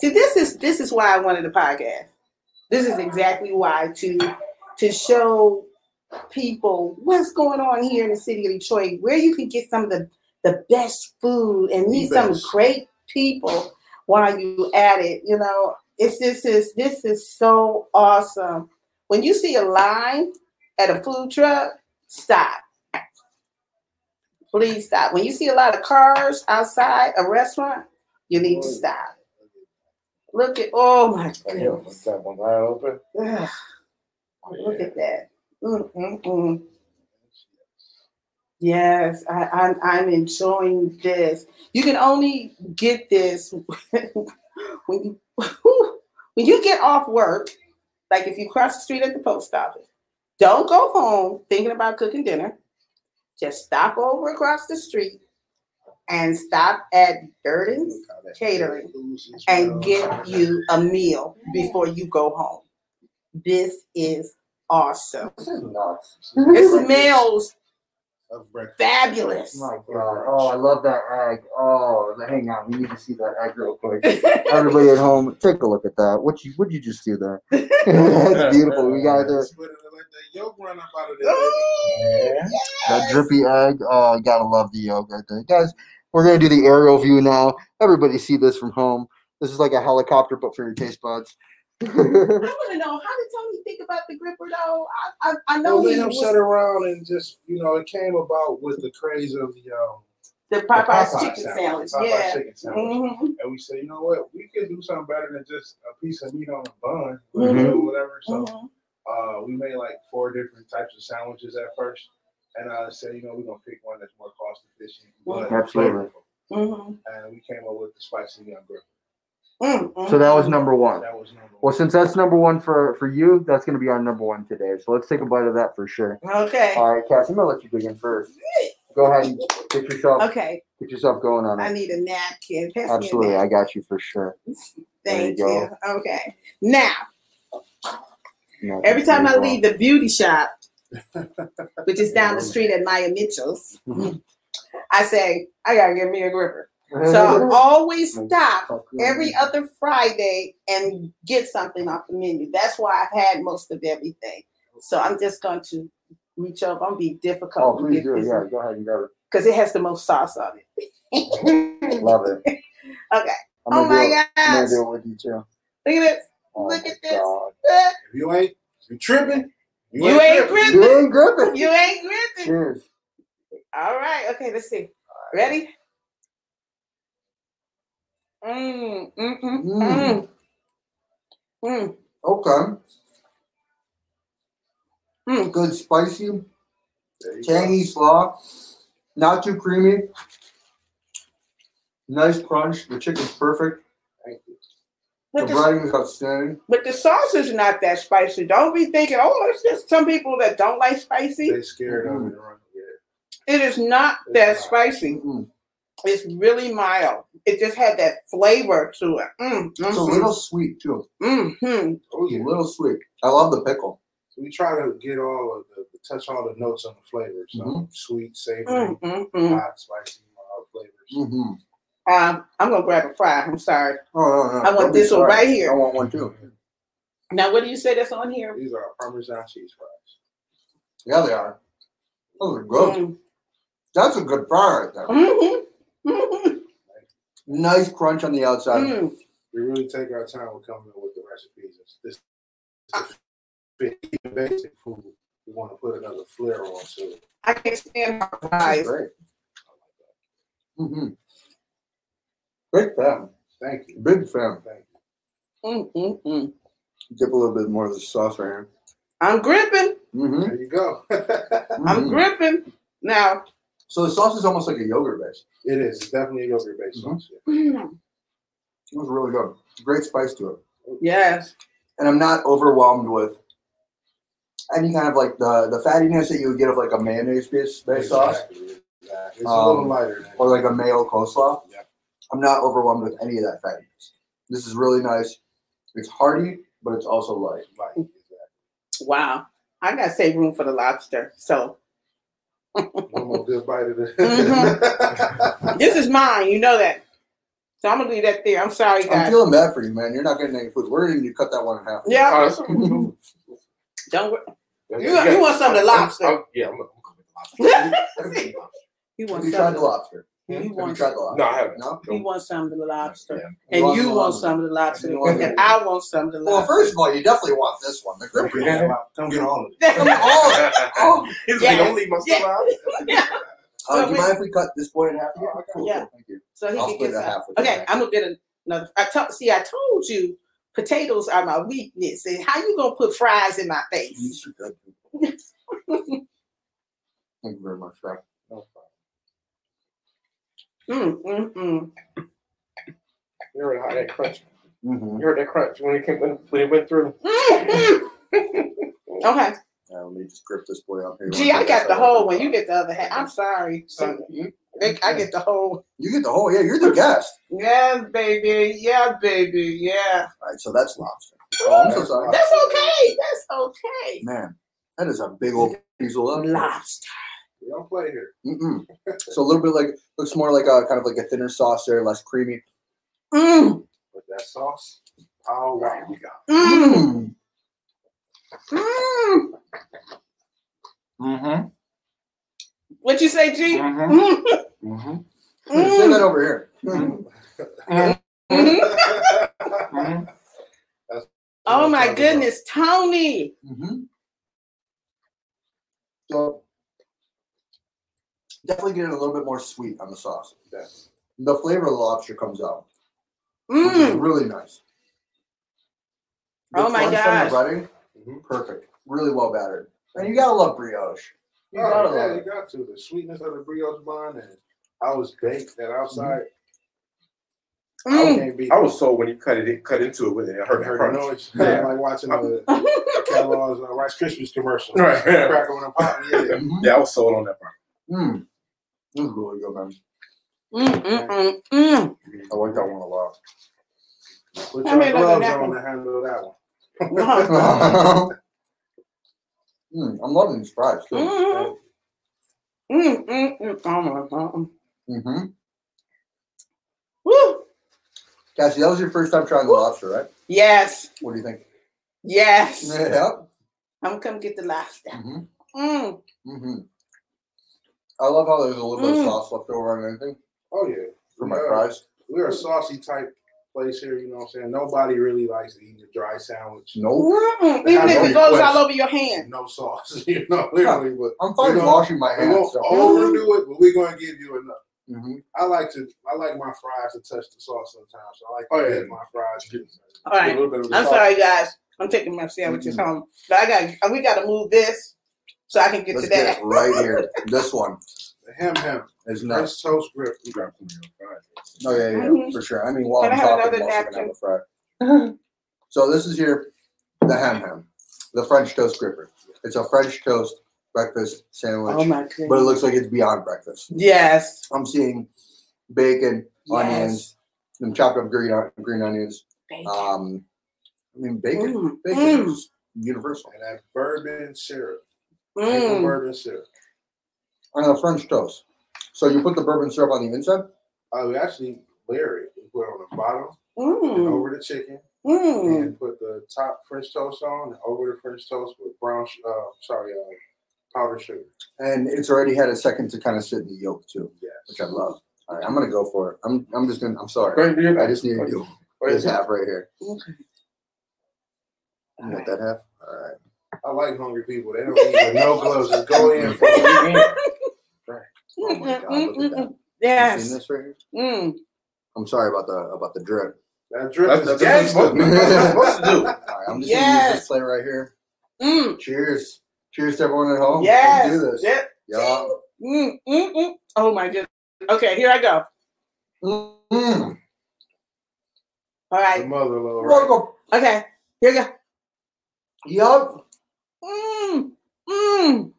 See, this is this is why I wanted a podcast. This is exactly why to to show people what's going on here in the city of Detroit, where you can get some of the the best food and meet some great people while you at it. You know, it's this is this is so awesome. When you see a line at a food truck, stop. Please stop. When you see a lot of cars outside a restaurant, you need to stop. Look at oh my goodness. that one wide open. Ugh. Look at that. Mm, mm, mm. Yes, I, I'm I'm enjoying this. You can only get this when you when you get off work, like if you cross the street at the post office. Don't go home thinking about cooking dinner. Just stop over across the street and stop at Durden's Catering and get you a meal before you go home. This is awesome. This is nuts. It smells of fabulous. Oh my God. Oh, I love that egg. Oh, hang on. We need to see that egg real quick. Everybody at home, take a look at that. What you what you just do there? That's beautiful. We got there Split it, let that yolk run up out of there. That drippy egg. Oh, I gotta love the yolk right there, guys. We're gonna do the aerial view now. Everybody see this from home. This is like a helicopter, but for your taste buds. I want to know how did Tony think about the gripper though? I I, I know Well, he let him was sit around and just, you know, it came about with the craze of the um the the Popeye's chicken sandwich. Popeye Yeah. chicken sandwich. hmm And we said, you know what, we could do something better than just a piece of meat on a bun, Mhm. or whatever. So hmm uh, we made like four different types of sandwiches at first, and I said, you know, we're gonna pick one that's more cost efficient, but Absolutely. flavorful. hmm And we came up with the spicy young grip. mm So that was number one. That was number Well, one. since that's number one for for you, that's gonna be our number one today. So let's take a bite of that for sure. Okay. All right, Cassie, I'm gonna let you dig in first. Go ahead and get yourself Okay. get yourself going on I it. need a napkin. Pass me a Absolutely, napkin. I got you for sure. Thank There you you. Okay. Now, No, every time I very leave the beauty shop, which is down the street at Maya Mitchell's. I say, I gotta get me a gripper. So I always stop every other Friday and get something off the menu. That's why I've had most of everything. So I'm just going to reach up. I'm gonna be Oh, difficult please do. Yeah, go ahead and grab because it has the most sauce on it. it. Love it. Okay. I'm Oh gonna do my it. I'm gonna gosh! do it with you too. Look at this. Oh Look at this. God. If you ain't you tripping, You ain't gripping. You ain't gripping. You ain't gripping. Cheers. All right. Okay. Let's see. Ready? Mm, mm, mm, mm. Mm, Okay. mm. Good spicy, There go. tangy slaw. Not too creamy. Nice crunch. The chicken's perfect. Thank you. The But the, breading is outstanding. but the sauce is not that spicy. Don't be thinking, oh, it's just some people that don't like spicy. They scared of it. Run. Yeah, It is not that spicy. Mm. It's really mild. It just had that flavor to it. Mm, It's a mm, little sweet too. mm, mm. Oh It's a little sweet. I love the pickle. So we try to get all of the, touch all the notes on the flavors. So Mhm. sweet, savory, Mm, mm, mm. hot, spicy, mild flavors. Mm-hmm. Um, I'm gonna grab a fry. I'm sorry. Oh, no, no, I want this one right here. I want one too. Now, what do you say that's on here? These are Parmesan cheese fries. Yeah, they are. Those are good. Mm, That's a good fry right there. mhm, mhm, Nice crunch on the outside. mm. We really take our time with coming up with the recipes. This it's fit basic food. We want to put another flair onto it. I can't stand my fries. Mm-hmm. Big fan. Thank you. Big fan. Thank you. Mm, mm, mm. Dip a little bit more of the sauce right here. I'm gripping. Mm-hmm. There you go. I'm gripping. Now, So the sauce is almost like a yogurt base. it is. It's definitely a yogurt based Mhm. sauce. yeah. mm, It was really good. Great spice to it. yes. And I'm not overwhelmed with any kind of like the the fattiness that you would get of like a mayonnaise based based sauce Exactly, exactly. It's a Um, little lighter or like a mayo coleslaw. Yeah. I'm not overwhelmed with any of that fattiness. This is really nice. It's hearty, but it's also light. light. Wow. I gotta save room for the lobster. So One more good bite of the. Mhm. this is mine. You know that. So I'm gonna leave that there. I'm sorry, I'm feeling bad for you, man. You're not getting any food. We're gonna cut that one in half. Yeah. Oh, Don't. wor- You, You want- you want some of the lobster. yeah, I'm, I'm going with you Have want you some? tried Of the the, lobster? You Have you want? tried the lobster? No, I haven't. No? You want some of the lobster, Yeah. and you want lobster. some of the lobster, And and I want some of the Well, first of all, you definitely want this one. The grip. Come get all- Come get all of it. Oh, He's Yeah. like, don't leave my stuff Yeah. out. Uh, do you mind if we cut this boy in half again? Oh, okay. Cool, Yeah. cool, Thank you. so he I'll can split get it some. half with Okay, you. I'm gonna get another. I told. See, I told you, potatoes are my weakness, and how you gonna put fries in my face? These are good. Thank you very much, Frank. No problem. Mm, mm, mm. You heard how that crunch. Mm-hmm. You heard that crunch when it came when, when it went through. Mm, mm. okay. Yeah, let me just grip this boy up here. Gee, I got the whole one. You get the other half. I'm sorry. So, You I get the whole. you get the whole. Yeah, you're the guest. Yeah, baby. Yeah, baby. Yeah. All right, so that's lobster. Oh, I'm so sorry. That's okay. That's okay. Man, that is a big old piece of lobster. Lobster. We don't play here. Mm-mm. So a little bit like looks more like a kind of like a thinner sauce there, less creamy. Mm, With that sauce. Oh, wow. We got mm, Mm. mm. Mm-hmm. What you say, G? Mm-hmm. Mm, Mm-hmm. Say that over here. mm. Mm-hmm. Oh my goodness, Tony. Mm-hmm. So definitely getting a little bit more sweet on the sauce. Yes. The flavor of the lobster comes out. which Mm. really nice. The Oh my crunch from the gosh. breading, Mhm. perfect. Really well battered. And you gotta love brioche. You Oh, gotta yeah, love you got to. The sweetness of the brioche bun and I was baked that outside. I Mm. can't I was sold when you cut it cut into it with it. I heard I that heard crunch. the noise. Yeah. like watching the Kellogg's uh, Rice Krispies commercial. Right. Cracker when I'm popping. Yeah. Yeah, I was sold on that part. Mm. This is really good, man. Mm, mm, mm, mm. I like that one a lot. Put I your mean, look at gloves that on one. to handle that one. mm, I'm loving these fries too. Mm, mm, mm, mm. Oh my God. Mm-hmm. Woo. Cassie, that was your first time trying the lobster, right? Yes. What do you think? Yes. Yeah. I'm gonna come get the lobster. Mm-hmm. Mm. Mm-hmm. I love how there's a little bit of Mm. sauce left over on anything Oh yeah. for my Yeah. fries. We're a saucy type place here, you know what I'm saying? Nobody really likes eating a dry sandwich. Nope. Mm. Even if it goes request. all over your hand. No sauce, you know, literally. But I'm fine We don't- washing my we hands. won't So. overdo it, but we're gonna give you enough. hmm I like to I like my fries to touch the sauce sometimes. So I like to Oh, yeah. dip my fries. All right. A little bit of the I'm sauce. sorry, guys. I'm taking my sandwiches home. But I got we gotta move this so I can get Let's to that. it right here. This one The ham ham. is nice. French toast grip. You grab some of your fries. Oh yeah, yeah, Mhm. for sure. I mean, while Can I'm have talking, another I'm also gonna have a. So this is here, the ham ham, the French toast gripper. It's a French toast breakfast sandwich, Oh my but it looks like it's beyond breakfast. Yes. I'm seeing bacon, onions, some chopped up green green onions. Bacon. Um, I mean bacon. Mm, Bacon mm, is universal. And that bourbon syrup. Mm. bourbon syrup. And a French toast. So you put the bourbon syrup on the inside. I would actually layer it. You put it on the bottom and Mm, over the chicken, mm. and put the top French toast on, and over the French toast with brown, uh, sorry, uh, powdered sugar. And it's already had a second to kind of sit in the yolk too, Yes. which I love. All right, I'm gonna go for it. I'm I'm just gonna I'm sorry. Go ahead and do your I just need to do this half right here. Okay. You got that half? All right. I like hungry people. They don't eat with no gloves. Just go in. For Oh my God, look at that. You seen Yes. this right here? Mm. I'm sorry about the about the drip. that drip That's, is that's, that's what gangster. you're supposed to do. All right, I'm just gonna use Yes. this plate right here. Mm. Cheers. Cheers to everyone at home. Yes. Let's do this. Yep. Yeah. Mm, mm, mm. Oh my goodness. Okay, here I go. Mm. All The right. mother love, right? Okay. Here we go. Yup. Mm, mm,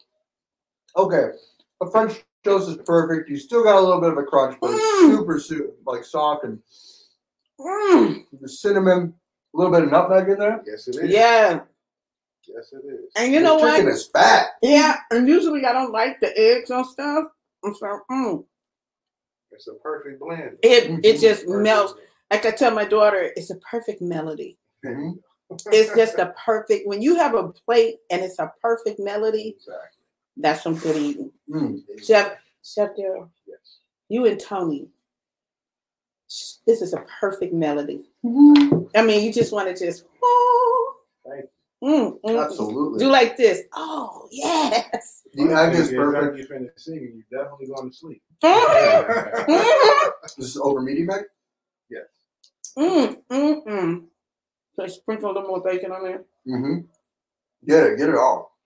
Okay. The French toast is perfect. You still got a little bit of a crunch, but it's Mm. super, super like soft and mm. the cinnamon, a little bit of nutmeg in there. Yes, it is. Yeah. Yes, it is. And you know This what? Chicken is fat. Yeah. And usually I don't like the eggs and stuff. And so, mm, It's a perfect blend. it it just melts. blend. Like I tell my daughter, it's a perfect melody. Mhm. It's just a perfect. When you have a plate and it's a perfect melody, Exactly. that's some good eating. Mm. Chef, Chef Daryl, Yes. you and Tony, this is a perfect melody. Mm-hmm. I mean, you just want to just, oh, Thank mm, mm, Absolutely. do like this. Oh, yes. The egg is Yeah, perfect. You finish singing, you're definitely going to sleep. Mm, mm, This is over medium egg. yes. mm, mm, mm. So sprinkle a little more bacon on there. Mm-hmm. Get it. Get it all.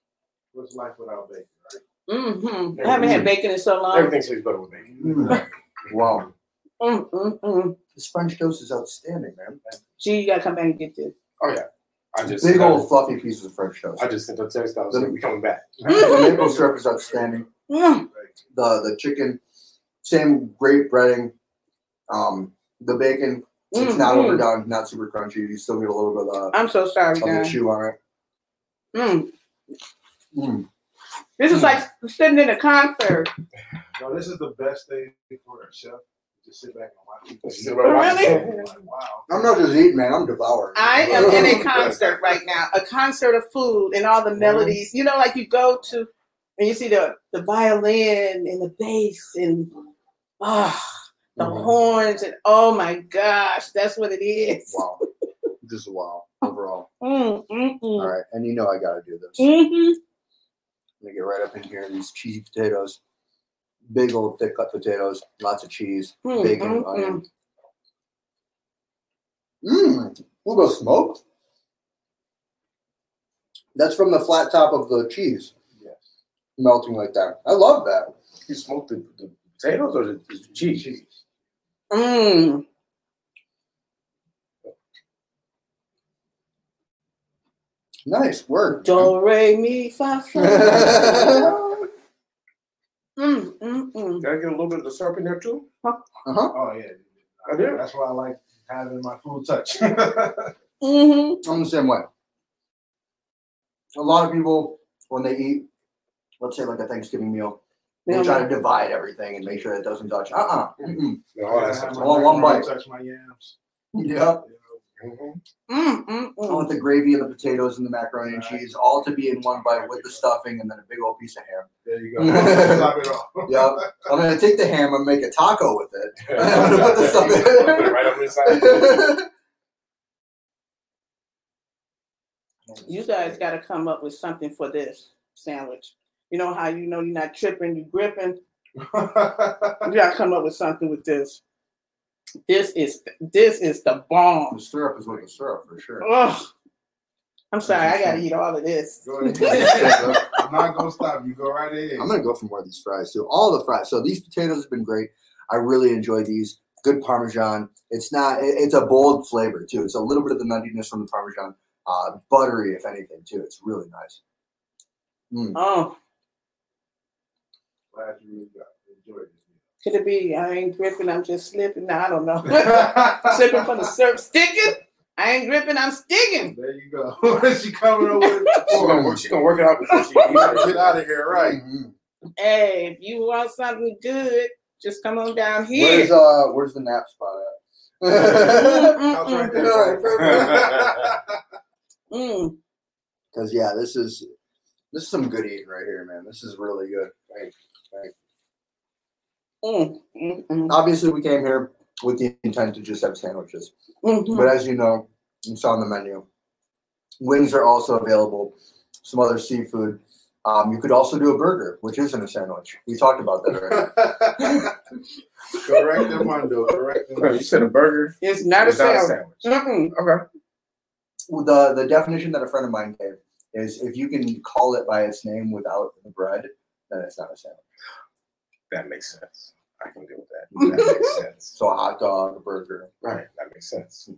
What's life without bacon, right? Mm-hmm. I haven't had bacon in so long. Everything tastes better with bacon. Mm. Wow. Mm, mm, mm. This French toast is outstanding, man. Gee, you gotta come back and get this. Oh yeah. I just Big old fluffy pieces of French toast. I just sent a text out saying we coming back. The maple syrup is outstanding. Mm, The the chicken, same great breading. Um, the bacon, it's mm, not mm. overdone, not super crunchy. You still get a little bit of, I'm so sorry, of the guys. chew on it. Mm. Mm. This is like sitting in a concert. No, this is the best thing for a chef. Just sit back and watch. Sit back and watch Really? Like, wow. I'm not just eating, man. I'm devouring. I am in a concert right now, a concert of food and all the melodies. You know, like you go to and you see the the violin and the bass and ah the Mhm. horns and oh my gosh, that's what it is. Wow. Just wow overall. Mm, mm, mm. right, and you know I gotta do this. Mhm. Let me get right up in here. These cheesy potatoes, big old thick cut potatoes, lots of cheese, Mm, bacon, mm, onion. Mmm, a little bit of smoke. That's from the flat top of the cheese Yes. melting like that. I love that. You smoked the, the potatoes or the, the cheese? Cheese. Mm. Nice work. Do re mi fa fa. Mm, mm, mm. Gotta get a little bit of the syrup in there too. Uh huh. Oh yeah. I do. That's why I like having my food touch. Mm-hmm. I'm the same way. A lot of people, when they eat, let's say like a Thanksgiving meal, they Yeah. try to divide everything and make sure it doesn't touch. Uh uh Mm-mm. No, all that stuff. have my All one bite. Touch my yams. Yeah. Mhm. Mm, mm, I want mm. the gravy and the potatoes and the macaroni and cheese all to be in one bite with the stuffing and then a big old piece of ham. There you go. Top it off. Yep. I'm gonna take the ham and make a taco with it. I'm gonna put the stuff in. right up inside. You guys got to come up with something for this sandwich. You know how you know you're not tripping, you're gripping. You got to come up with something with this. This is this is the bomb. the syrup is with the syrup for sure. Ugh. I'm sorry, I got to eat all of this. Go ahead. I'm not gonna stop you. Go right ahead. I'm gonna go for more of these fries too. All the fries. So these potatoes have been great. I really enjoy these. Good parmesan. It's not. it- It's a bold flavor too. It's a little bit of the nuttiness from the parmesan. Uh, buttery, if anything, too. It's really nice. Mm. Oh, glad you really got enjoyed Could it be I ain't gripping, I'm just slipping? I don't know. slipping from the surf, sticking. I ain't gripping, I'm sticking. There you go. What is she coming over with? She's gonna work. She gonna work it out before she you gotta get out of here, right? Mhm. Hey, if you want something good, just come on down here. Where's uh where's the nap spot at? Mm. Because yeah, this is this is some good eating right here, man. This is really good. Mm, mm, mm, Obviously, we came here with the intent to just have sandwiches, mhm. but as you know, you saw on the menu. Wings are also available. Some other seafood. Um, you could also do a burger, which isn't a sandwich. We talked about that already. correct the mundo. Correct the you said a burger? It's not a It's a sandwich. Okay. Well, the the definition that a friend of mine gave is if you can call it by its name without the bread, then it's not a sandwich. That makes sense. I can deal with that. That makes sense. So a hot dog, a burger. Right. That makes sense.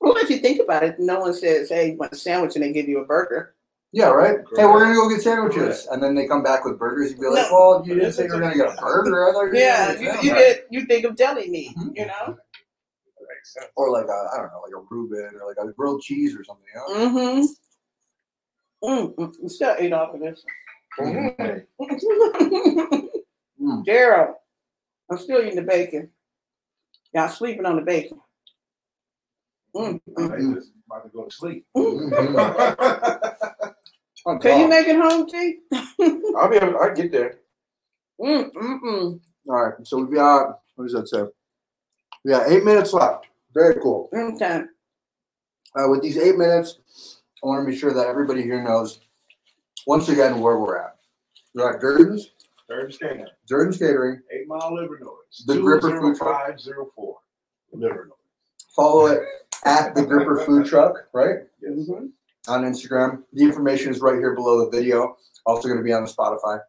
Well, if you think about it, no one says, "Hey, you want a sandwich?" and they give you a burger. Yeah, right. Hey, we're gonna go get sandwiches, and then they come back with burgers. You'd be like, No. "Well, you didn't say you were gonna get a burger." I thought you Yeah, you, you sandwich." get you think of deli meat, Mhm. you know. Makes sense. or like a I don't know, like a Reuben or like a grilled cheese or something. You know? Mm-hmm. Mm, mm, you still ate off of this. Mm. I'm still eating the bacon. Y'all sleeping on the bacon. Mm, mm. I'm just about to go to sleep. Mhm. Oh, Can you make it home, T? I'll be able. I'll get there. Mm, mm, mm. All right, so we've got what does that say? We got eight minutes left. Very cool. Okay. Uh, with these eight minutes, I want to be sure that everybody here knows once again where we're at. We're at Durden's, Third scanner. Durden's Catering. Eight Mile Livernois. The Gripper Food Truck. 504. Livernois. Follow it at the Gripper Food Truck, right? Yes. On Instagram. The information is right here below the video. Also going to be on the Spotify.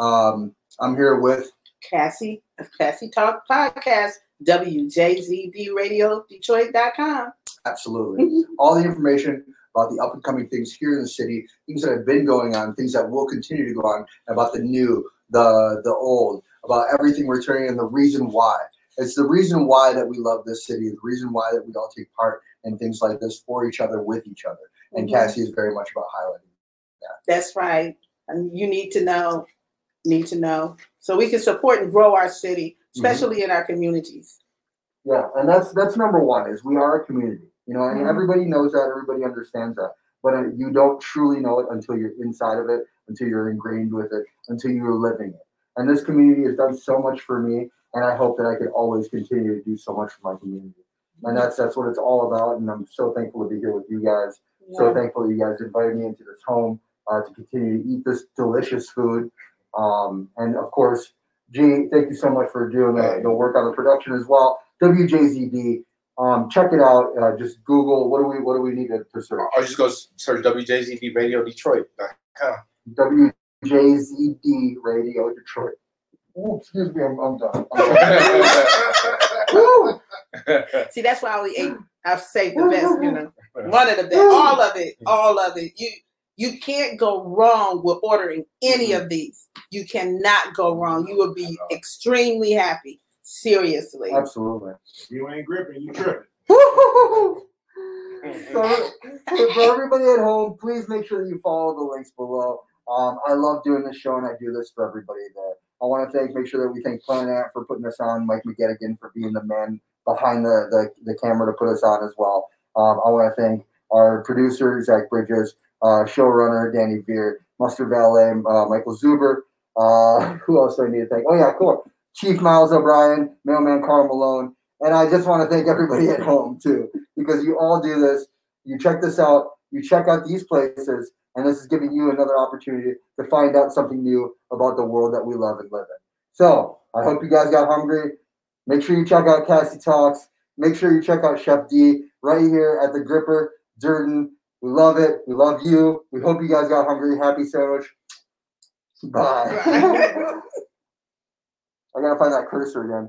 Um, I'm here with Cassie of Cassie Talk Podcast, WJZDRadioDetroit.com. absolutely all the information about the up and coming things here in the city, things that have been going on, things that will continue to go on, about the new, the the old, about everything we're turning and the reason why. It's the reason why that we love this city, the reason why that we all take part in things like this for each other, with each other. And Mhm. Cassie is very much about highlighting. That's right. And you need to know, need to know, so we can support and grow our city, especially in our communities. Yeah, and that's that's number one is we are a community. You know, and Mhm. everybody knows that, everybody understands that, but uh, you don't truly know it until you're inside of it, until you're ingrained with it, until you're living it. And this community has done so much for me, and I hope that I can always continue to do so much for my community. And that's that's what it's all about. And I'm so thankful to be here with you guys. So thankful that you guys invited me into this home uh, to continue to eat this delicious food. Um, and of course, G, thank you so much for doing the, the work on the production as well. WJZD, um, check it out. Uh, just Google. What do we What do we need to, to search? Or just go search WJZD Radio Detroit.com. WJZD Radio Detroit. Ooh, excuse me, I'm, I'm done. I'm done. See, that's why I only ate. I saved the best, you know, one of the best, all of it, all of it. You you can't go wrong with ordering any of these. You cannot go wrong. You will be extremely happy. Seriously. Absolutely. you ain't gripping, you tripping. so, so for everybody at home, please make sure that you follow the links below. Um, I love doing this show, and I do this for everybody there. I want to thank, make sure that we thank Planet Ant for putting us on, Mike McGettigan for being the man behind the, the, the camera to put us on as well. Um, I want to thank our producer, Zach Bridges, uh, showrunner, Danny Beard, Mustard Valet, uh, Michael Zuber. Uh, who else do I need to thank? Oh, yeah, cool. Chief Miles O'Brien, Mailman Carl Malone. And I just want to thank everybody at home, too, because you all do this. You check this out, you check out these places, and this is giving you another opportunity to find out something new about the world that we love and live in. So I hope you guys got hungry. Make sure you check out Cassie Talks. Make sure you check out Chef D right here at the Gripper, Durden. We love it. We love you. We hope you guys got hungry. Happy sandwich. Bye. I gotta find that cursor again.